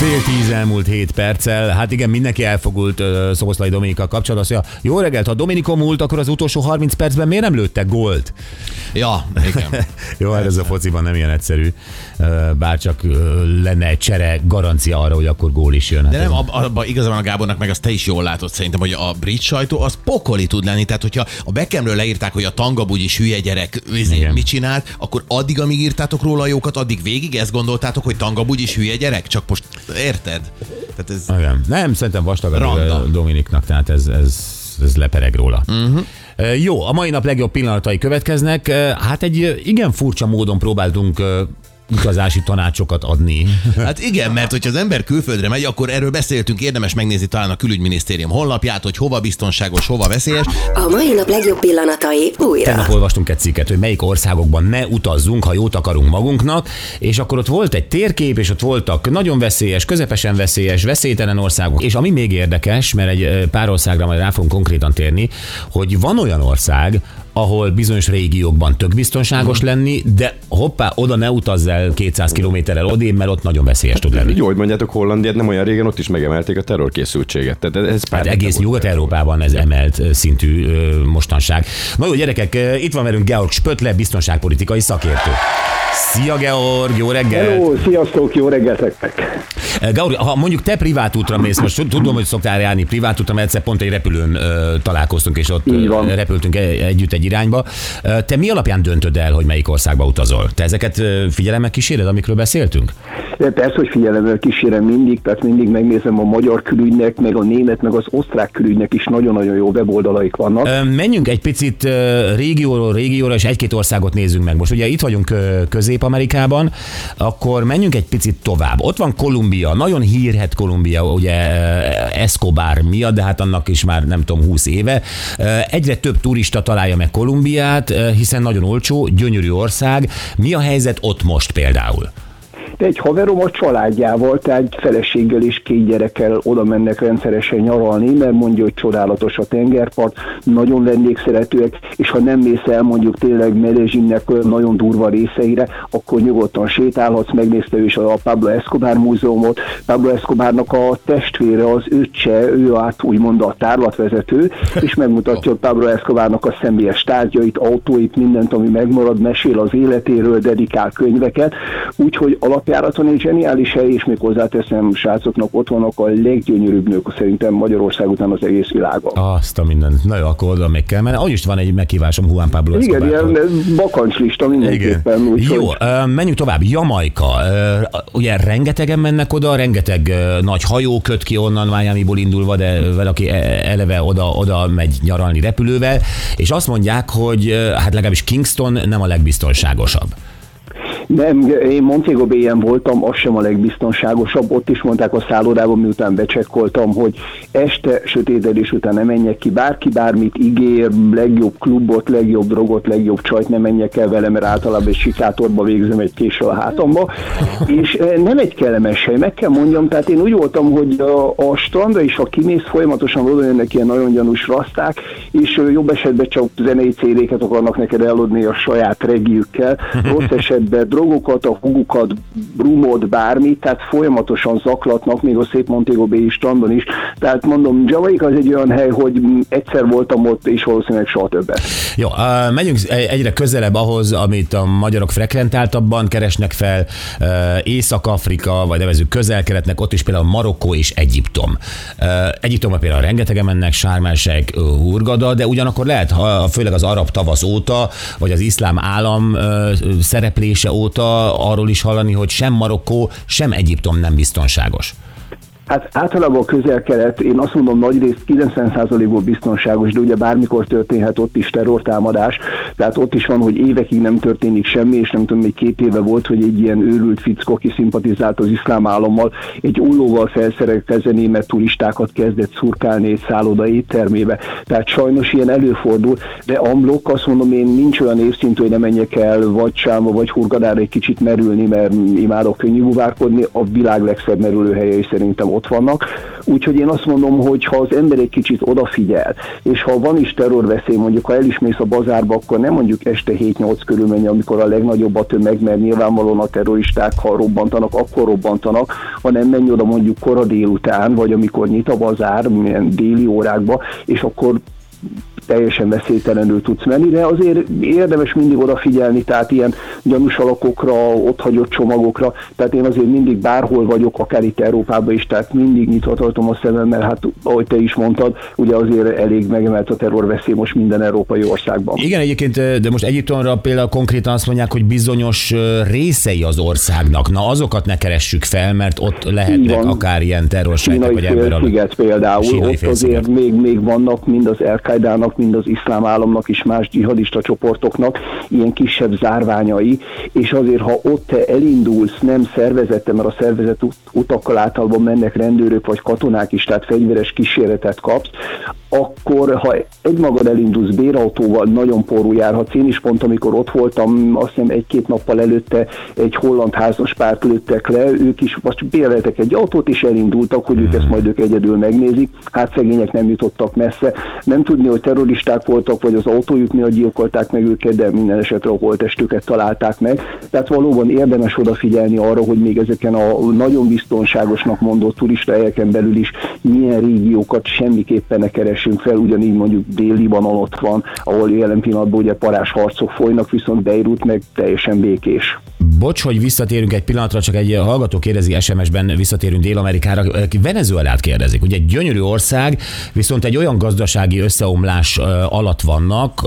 Fél tíz elmúlt hét perccel. Hát igen, mindenki elfogult uh, Szoboszlai Dominikkal kapcsolatban. Azt mondja, jó reggelt, ha Dominikon múlt, akkor az utolsó 30 percben miért nem lőttek gólt? Ja, igen. Jó, hát ez a fociban nem ilyen egyszerű. Uh, Bárcsak uh, lenne egy csere garancia arra, hogy akkor gól is jön. Hát De nem, abban igazán a Gábornak meg azt te is jól látod szerintem, hogy a brit sajtó az pokoli tud lenni. Tehát, hogyha a Beckhamről leírták, hogy a tangabugyis hülye gyerek izé, Igen. mit csinált, akkor addig, amíg írtátok róla jókat, addig végig ezt gondoltátok, hogy tangabugyis hülye gyerek? Csak most érted? Tehát ez... Igen. Nem, szerintem vastag. Dominiknak, tehát ez, ez, ez lepereg róla. Uh-huh. Jó, a mai nap legjobb pillanatai következnek. Hát egy igen furcsa módon próbáltunk utazási tanácsokat adni. Hát igen, mert hogyha az ember külföldre megy, akkor erről beszéltünk, érdemes megnézni talán a külügyminisztérium honlapját, hogy hova biztonságos, hova veszélyes. A mai nap legjobb pillanatai újra. Tegnap olvastunk egy cikket, hogy melyik országokban ne utazzunk, ha jót akarunk magunknak, és akkor ott volt egy térkép, és ott voltak nagyon veszélyes, közepesen veszélyes, veszélytelen országok. És ami még érdekes, mert egy pár országra majd rá fogunk konkrétan térni, hogy van olyan ország, ahol bizonyos régiókban tök biztonságos lenni, de hoppá, oda ne utazz el 200 kilométerrel odébb, mert ott nagyon veszélyes tud lenni. Jó, hogy mondjátok, Hollandiát nem olyan régen ott is megemelték a terrorkészültséget. Tehát ez pár Hát egész. Nyugat-Európában ez emelt szintű ö, mostanság. Na jó, gyerekek, itt van velünk Georg Spötle, biztonságpolitikai szakértő. Szia Georg, jó reggel! Hello, sziasztok, jó reggelt nektek! Georg, ha mondjuk te privát útra mész, most tudom, hogy szoktál járni privát útra, mert egyszer pont egy repülőn találkoztunk, és ott repültünk e- együtt egy irányba. Ö, Te mi alapján döntöd el, hogy melyik országba utazol? Te ezeket figyelemmel kíséred, amikről beszéltünk? De persze, hogy figyelemmel kísérem mindig, tehát mindig megnézem a magyar külügynek, meg a német, meg az osztrák külügynek is nagyon-nagyon jó weboldalaik vannak. Menjünk egy picit régióról régióra, és egy-két országot nézzünk meg. Most ugye itt vagyunk Közép-Amerikában, akkor menjünk egy picit tovább. Ott van Kolumbia, nagyon hírhet Kolumbia, ugye Escobar miatt, de hát annak is már nem tudom 20 éve. Egyre több turista találja meg Kolumbiát, ö, hiszen nagyon olcsó, gyönyörű ország. Mi a helyzet ott most például? De egy haverom a családjával, tehát feleséggel és két gyerekkel oda mennek rendszeresen nyaralni, mert mondja, hogy csodálatos a tengerpart, nagyon vendégszeretőek, és ha nem mész el mondjuk tényleg Medellínnek nagyon durva részeire, akkor nyugodtan sétálhatsz, megnézte ő is a Pablo Escobar múzeumot. Pablo Escobarnak a testvére, az öccse, ő át úgymond a tárlatvezető, és megmutatja, Pablo Escobarnak a személyes tárgyait, autóit, mindent, ami megmarad, mesél az életéről, dedikál könyveket, úgyhogy alapjáraton egy zseniális hely, és még hozzáteszem, srácoknak ott vannak a leggyönyörűbb nők szerintem Magyarország után az egész világon. Azt a mindent. Na jó, akkor oda még kell menni. Ahogy is van egy meghívásom Juan Pablo Igen, ilyen bakancslista mindenképpen. Úgyhogy... Jó, ö, menjünk tovább. Jamaica. Ö, Ugye rengetegen mennek oda, rengeteg nagy hajó köt ki onnan Miami-ból indulva, de valaki e- eleve oda, oda megy nyaralni repülővel, és azt mondják, hogy hát legalábbis Kingston nem a legbiztonságosabb. Nem, én Montego Bay-en voltam, az sem a legbiztonságosabb. Ott is mondták a szállodában, miután becsekkoltam, hogy este sötétedés után ne menjek ki, bárki bármit ígér, legjobb klubot, legjobb drogot, legjobb csajt ne menjek el vele, mert általában egy sikátorba végzem egy késsel a hátamba. És eh, nem egy kellemes hely, meg kell mondjam, tehát én úgy voltam, hogy a, a strandra is, ha kimész, folyamatosan oda jönnek ilyen nagyon gyanús raszták, és ö, jobb esetben csak zenei CD-ket akarnak neked eladni a saját regiükkel, rossz esetben drogokat, a hugukat, brumot, bármit, tehát folyamatosan zaklatnak, még a szép Montego Bay strandon is. Tehát mondom, Jamaica az egy olyan hely, hogy egyszer voltam ott, és valószínűleg soha többet. Jó, megyünk egyre közelebb ahhoz, amit a magyarok frekventáltabban keresnek fel, Észak-Afrika, vagy nevezük közel-keletnek, ott is például Marokkó és Egyiptom. Ö, Egyiptomban például rengetegen mennek, Sármelsek, Hurgada, de ugyanakkor lehet, ha főleg az arab tavasz óta, vagy az iszlám állam szereplése óta arról is hallani, hogy sem Marokkó, sem Egyiptom nem biztonságos. Hát általában a közel-kelet, én azt mondom nagyrészt 90%-ból biztonságos, de ugye bármikor történhet ott is terrortámadás, tehát ott is van, hogy évekig nem történik semmi, és nem tudom, még két éve volt, hogy egy ilyen őrült fickó, aki szimpatizált az iszlám állammal, egy ullóval felszerelkezve német turistákat kezdett szurkálni egy szálloda éttermébe. Tehát sajnos ilyen előfordul, de amblok azt mondom, én nincs olyan évszintű, hogy ne menjek el vagy Sámba, vagy Hurgadára egy kicsit merülni, mert imádok könnyű buvárkodni, a világ legszebb merülőhelye is szerintem ott ott vannak. Úgyhogy én azt mondom, hogy ha az ember egy kicsit odafigyel, és ha van is terrorveszély, mondjuk ha el a bazárba, akkor nem mondjuk este 7-8 körül menj, amikor a legnagyobb a tömeg, mert nyilvánvalóan a terroristák, ha robbantanak, akkor robbantanak, hanem menj oda mondjuk kora délután, vagy amikor nyit a bazár, milyen déli órákba, és akkor teljesen veszélytelenül tudsz menni, de azért érdemes mindig odafigyelni, tehát ilyen gyanús alakokra, ott hagyott csomagokra, tehát én azért mindig bárhol vagyok, akár itt Európában is, tehát mindig nyitva tartom a szemem, mert hát ahogy te is mondtad, ugye azért elég megemelt a terrorveszély most minden európai országban. Igen, egyébként, de most Egyiptomra például konkrétan azt mondják, hogy bizonyos részei az országnak, na azokat ne keressük fel, mert ott lehetnek akár ilyen terrorsejtek, vagy ember sziget például, Sínai ott azért még, még vannak mind az el mind az iszlám államnak is más dzsihadista csoportoknak ilyen kisebb zárványai, és azért, ha ott te elindulsz nem szervezette, mert a szervezet utakkal általában mennek rendőrök vagy katonák is, tehát fegyveres kísérletet kapsz, akkor ha egymagad elindulsz bérautóval, nagyon porú járhatsz. Én is pont, amikor ott voltam, azt hiszem egy-két nappal előtte egy holland házas párt lőttek le, ők is most béreltek egy autót, és elindultak, hogy ők ezt majd ők egyedül megnézik. Hát szegények nem jutottak messze. Nem tudni, hogy terroristák voltak, vagy az autójuk miatt gyilkolták meg őket, de minden esetre a holtestüket találták meg. Tehát valóban érdemes odafigyelni arra, hogy még ezeken a nagyon biztonságosnak mondott turistahelyeken belül is milyen régiókat semmiképpen ne keresünk fel, ugyanígy mondjuk Dél-Libanon ott van, ahol jelen pillanatban ugye parás harcok folynak, viszont Beirut meg teljesen békés. Bocs, hogy visszatérünk egy pillanatra, csak egy hallgató kérdezi SMS-ben, visszatérünk Dél-Amerikára. Venezuelát kérdezik. Ugye egy gyönyörű ország, viszont egy olyan gazdasági összeomlás alatt vannak,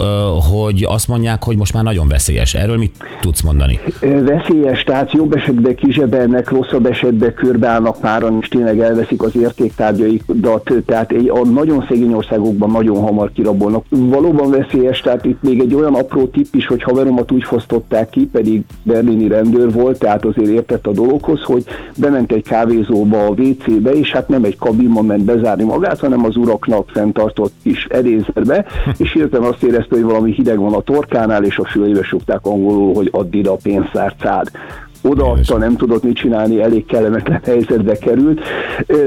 hogy azt mondják, hogy most már nagyon veszélyes. Erről mit tudsz mondani? Veszélyes, tehát jobb esetben kizsebelnek, rosszabb esetben körbeállnak páran, és tényleg elveszik az értéktárgyaikat, tehát a nagyon szegény országokban nagyon hamar kirabolnak. Valóban veszélyes, tehát itt még egy olyan apró tipp is, hogy haveromat úgy fosztották ki, pedig berlini rendőr volt, tehát azért értett a dologhoz, hogy bement egy kávézóba a WC-be, és hát nem egy kabinban ment bezárni magát, hanem az uraknak fenntartott kis edézerbe, és hirtelen azt érezte, hogy valami hideg van a torkánál, és a fülébe sokták angolul, hogy add ide a pénztárcád odaadta, nem tudott mit csinálni, elég kellemetlen helyzetbe került.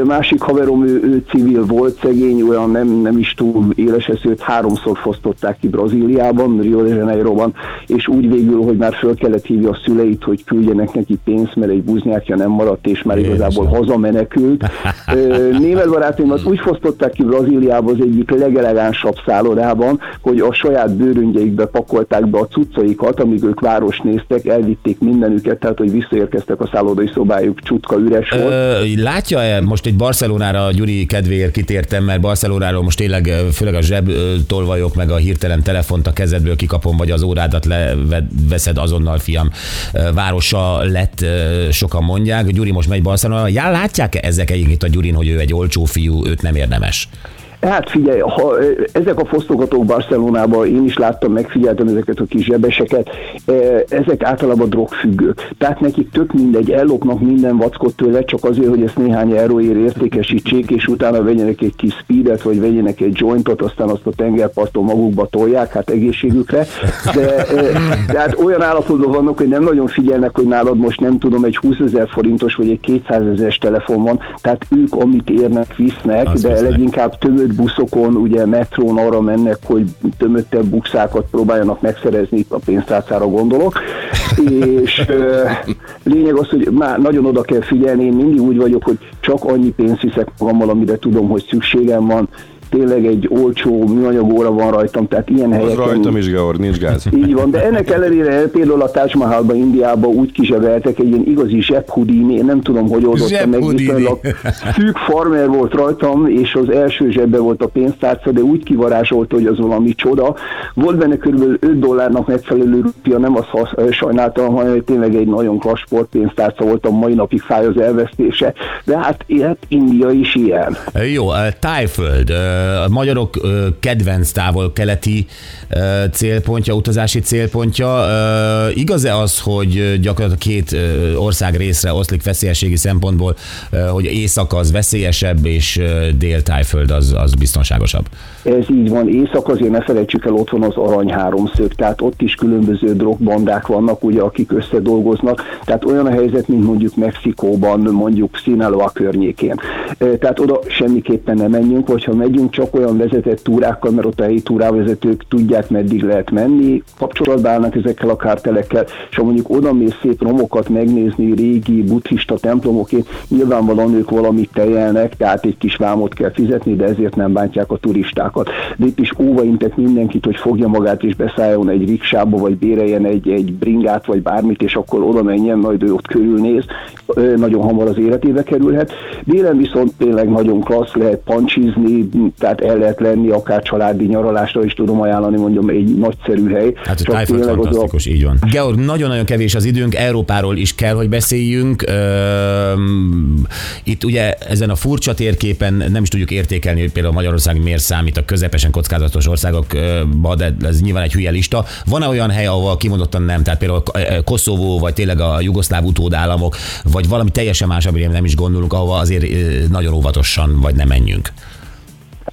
Másik haverom, ő, ő civil volt, szegény, olyan nem, nem is túl éles eszőt, háromszor fosztották ki Brazíliában, Rio de Janeiroban, és úgy végül, hogy már föl kellett hívni a szüleit, hogy küldjenek neki pénzt, mert egy buznyákja nem maradt, és már igazából hazamenekült. Német barátomat úgy fosztották ki Brazíliába az egyik legelegánsabb szállodában, hogy a saját bőröngyeikbe pakolták be a cuccaikat, amíg ők város néztek, elvitték mindenüket, tehát hogy visszaérkeztek a szállodai szobájuk, csutka üres volt. Ö, látja-e, most egy Barcelonára Gyuri kedvéért kitértem, mert Barcelonáról most tényleg főleg a zseb tolvajok, meg a hirtelen telefont a kezedből kikapom, vagy az órádat leveszed azonnal, fiam. Városa lett, sokan mondják. Gyuri most megy Barcelonára. Já, látják-e ezek egyébként a Gyurin, hogy ő egy olcsó fiú, őt nem érdemes? Hát figyelj, ha ezek a fosztogatók Barcelonában, én is láttam, megfigyeltem ezeket a kis zsebeseket, ezek általában drogfüggők. Tehát nekik tök mindegy, ellopnak minden vackot tőle, csak azért, hogy ezt néhány euróért értékesítsék, és utána vegyenek egy kis speedet, vagy vegyenek egy jointot, aztán azt a tengerparton magukba tolják, hát egészségükre. De, de hát olyan állapotban vannak, hogy nem nagyon figyelnek, hogy nálad most nem tudom, egy 20 ezer forintos, vagy egy 200 ezeres telefon van, tehát ők amit érnek, visznek, Azt de visznek. leginkább tömött buszokon, ugye metrón arra mennek, hogy tömöttebb bukszákat próbáljanak megszerezni, a pénztárcára gondolok, és lényeg az, hogy már nagyon oda kell figyelni, én mindig úgy vagyok, hogy csak annyi pénzt viszek magammal, amire tudom, hogy szükségem van, tényleg egy olcsó műanyag óra van rajtam, tehát ilyen helyeken... Az rajtam is, Gaur, nincs gáz. Így van, de ennek ellenére például a Taj Mahalba, Indiába úgy kizseveltek egy ilyen igazi zsebhudini, én nem tudom, hogy oldottam meg, viszonylag szűk farmer volt rajtam, és az első zsebbe volt a pénztárca, de úgy kivarázsolt, hogy az valami csoda. Volt benne körülbelül 5 dollárnak megfelelő rupia, nem azt hasz, sajnáltam, hanem tényleg egy nagyon klassz sportpénztárca volt, a mai napig fáj az elvesztése, de hát, hát India is ilyen. Jó, Tájföld, a magyarok kedvenc távol-keleti célpontja, utazási célpontja. Igaz-e az, hogy gyakorlatilag két ország részre oszlik veszélyességi szempontból, hogy észak az veszélyesebb, és dél-tájföld az, az biztonságosabb? Ez így van. Észak azért ne felejtsük el, ott van az arany háromszög, tehát ott is különböző drogbandák vannak, ugye, akik összedolgoznak. Tehát olyan a helyzet, mint mondjuk Mexikóban, mondjuk Sinaloa környékén. tehát oda semmiképpen nem menjünk, vagy ha megyünk, csak olyan vezetett túrákkal, mert ott a helyi túrávezetők tudják, meddig lehet menni, kapcsolatban állnak ezekkel a kártelekkel, és ha mondjuk oda mész szép romokat megnézni, régi buddhista templomokét, nyilvánvalóan ők valamit tejelnek, tehát egy kis vámot kell fizetni, de ezért nem bántják a turistákat. De itt is óvaintek mindenkit, hogy fogja magát és beszálljon egy riksába, vagy béreljen egy, egy bringát, vagy bármit, és akkor oda menjen, majd ő ott körülnéz, nagyon hamar az életébe kerülhet. Délen viszont tényleg nagyon klassz, lehet pancsizni, tehát el lehet lenni, akár családi nyaralásra is tudom ajánlani, mondom, egy nagyszerű hely. Hát a Tájföld fantasztikus, a... így van. Georg, nagyon-nagyon kevés az időnk, Európáról is kell, hogy beszéljünk. Itt ugye ezen a furcsa térképen nem is tudjuk értékelni, hogy például Magyarország miért számít a közepesen kockázatos országokba, de ez nyilván egy hülye lista. Van-e olyan hely, ahol kimondottan nem, tehát például Koszovó, vagy tényleg a jugoszláv utódállamok, vagy valami teljesen más, amire nem is gondolunk, ahova azért nagyon óvatosan vagy nem menjünk?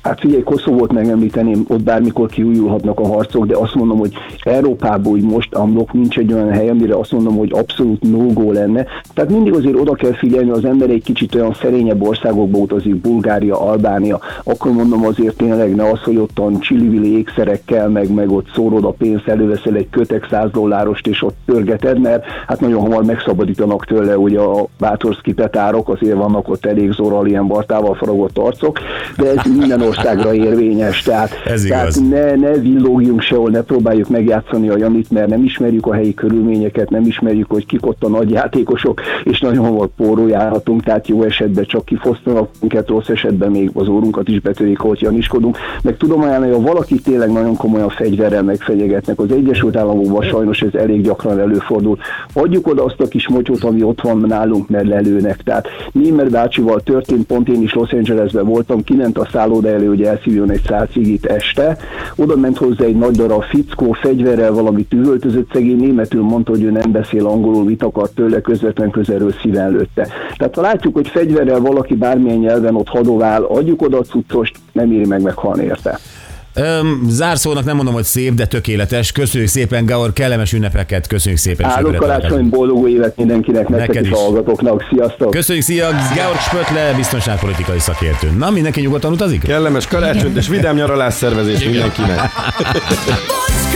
Hát figyelj, Koszovót megemlíteném, ott bármikor kiújulhatnak a harcok, de azt mondom, hogy Európában úgy most amlok nincs egy olyan hely, amire azt mondom, hogy abszolút no lenne. Tehát mindig azért oda kell figyelni, az ember egy kicsit olyan szerényebb országokba utazik, Bulgária, Albánia, akkor mondom azért tényleg ne az, hogy ottan csillivili ékszerekkel, meg, meg ott szórod a pénzt, előveszel egy kötek 100 dollárost, és ott pörgeted, mert hát nagyon hamar megszabadítanak tőle, hogy a bátorszki petárok, azért vannak ott elég zorral ilyen bartával faragott arcok, de ez minden országra érvényes. Tehát, Ez tehát ne, ne villogjunk sehol, ne próbáljuk megjátszani a Janit, mert nem ismerjük a helyi körülményeket, nem ismerjük, hogy kik ott a nagy játékosok, és nagyon hamar póró járhatunk, tehát jó esetben csak kifosztanak minket, rossz esetben még az órunkat is betörik, hogy janiskodunk. Meg tudom ajánlani, ha valaki tényleg nagyon komolyan fegyverrel megfenyegetnek, az Egyesült Államokban sajnos ez elég gyakran előfordul. Adjuk oda azt a kis motyót, ami ott van nálunk, mert lelőnek. Tehát Némer bácsival történt, pont én is Los Angelesben voltam, kiment a szálloda elő, hogy elszívjon egy szál cigit este. Oda ment hozzá egy nagy darab fickó, fegyverrel valamit üvöltözött, szegény németül mondta, hogy ő nem beszél angolul, mit akar tőle, közvetlen közelről szíven lőtte. Tehát ha látjuk, hogy fegyverrel valaki bármilyen nyelven ott hadovál, adjuk oda a cuccost, nem éri meg meghalni érte. Öm, zárszónak nem mondom, hogy szép, de tökéletes. Köszönjük szépen, Gaur, kellemes ünnepeket, köszönjük szépen. Áldott karácsony, boldog évet mindenkinek, nektek Neked is hallgatóknak. Sziasztok! Köszönjük, szia! Georg Spötle, biztonságpolitikai szakértő. Na, mindenki nyugodtan utazik? Kellemes karácsonyt és vidám nyaralás szervezés mindenkinek.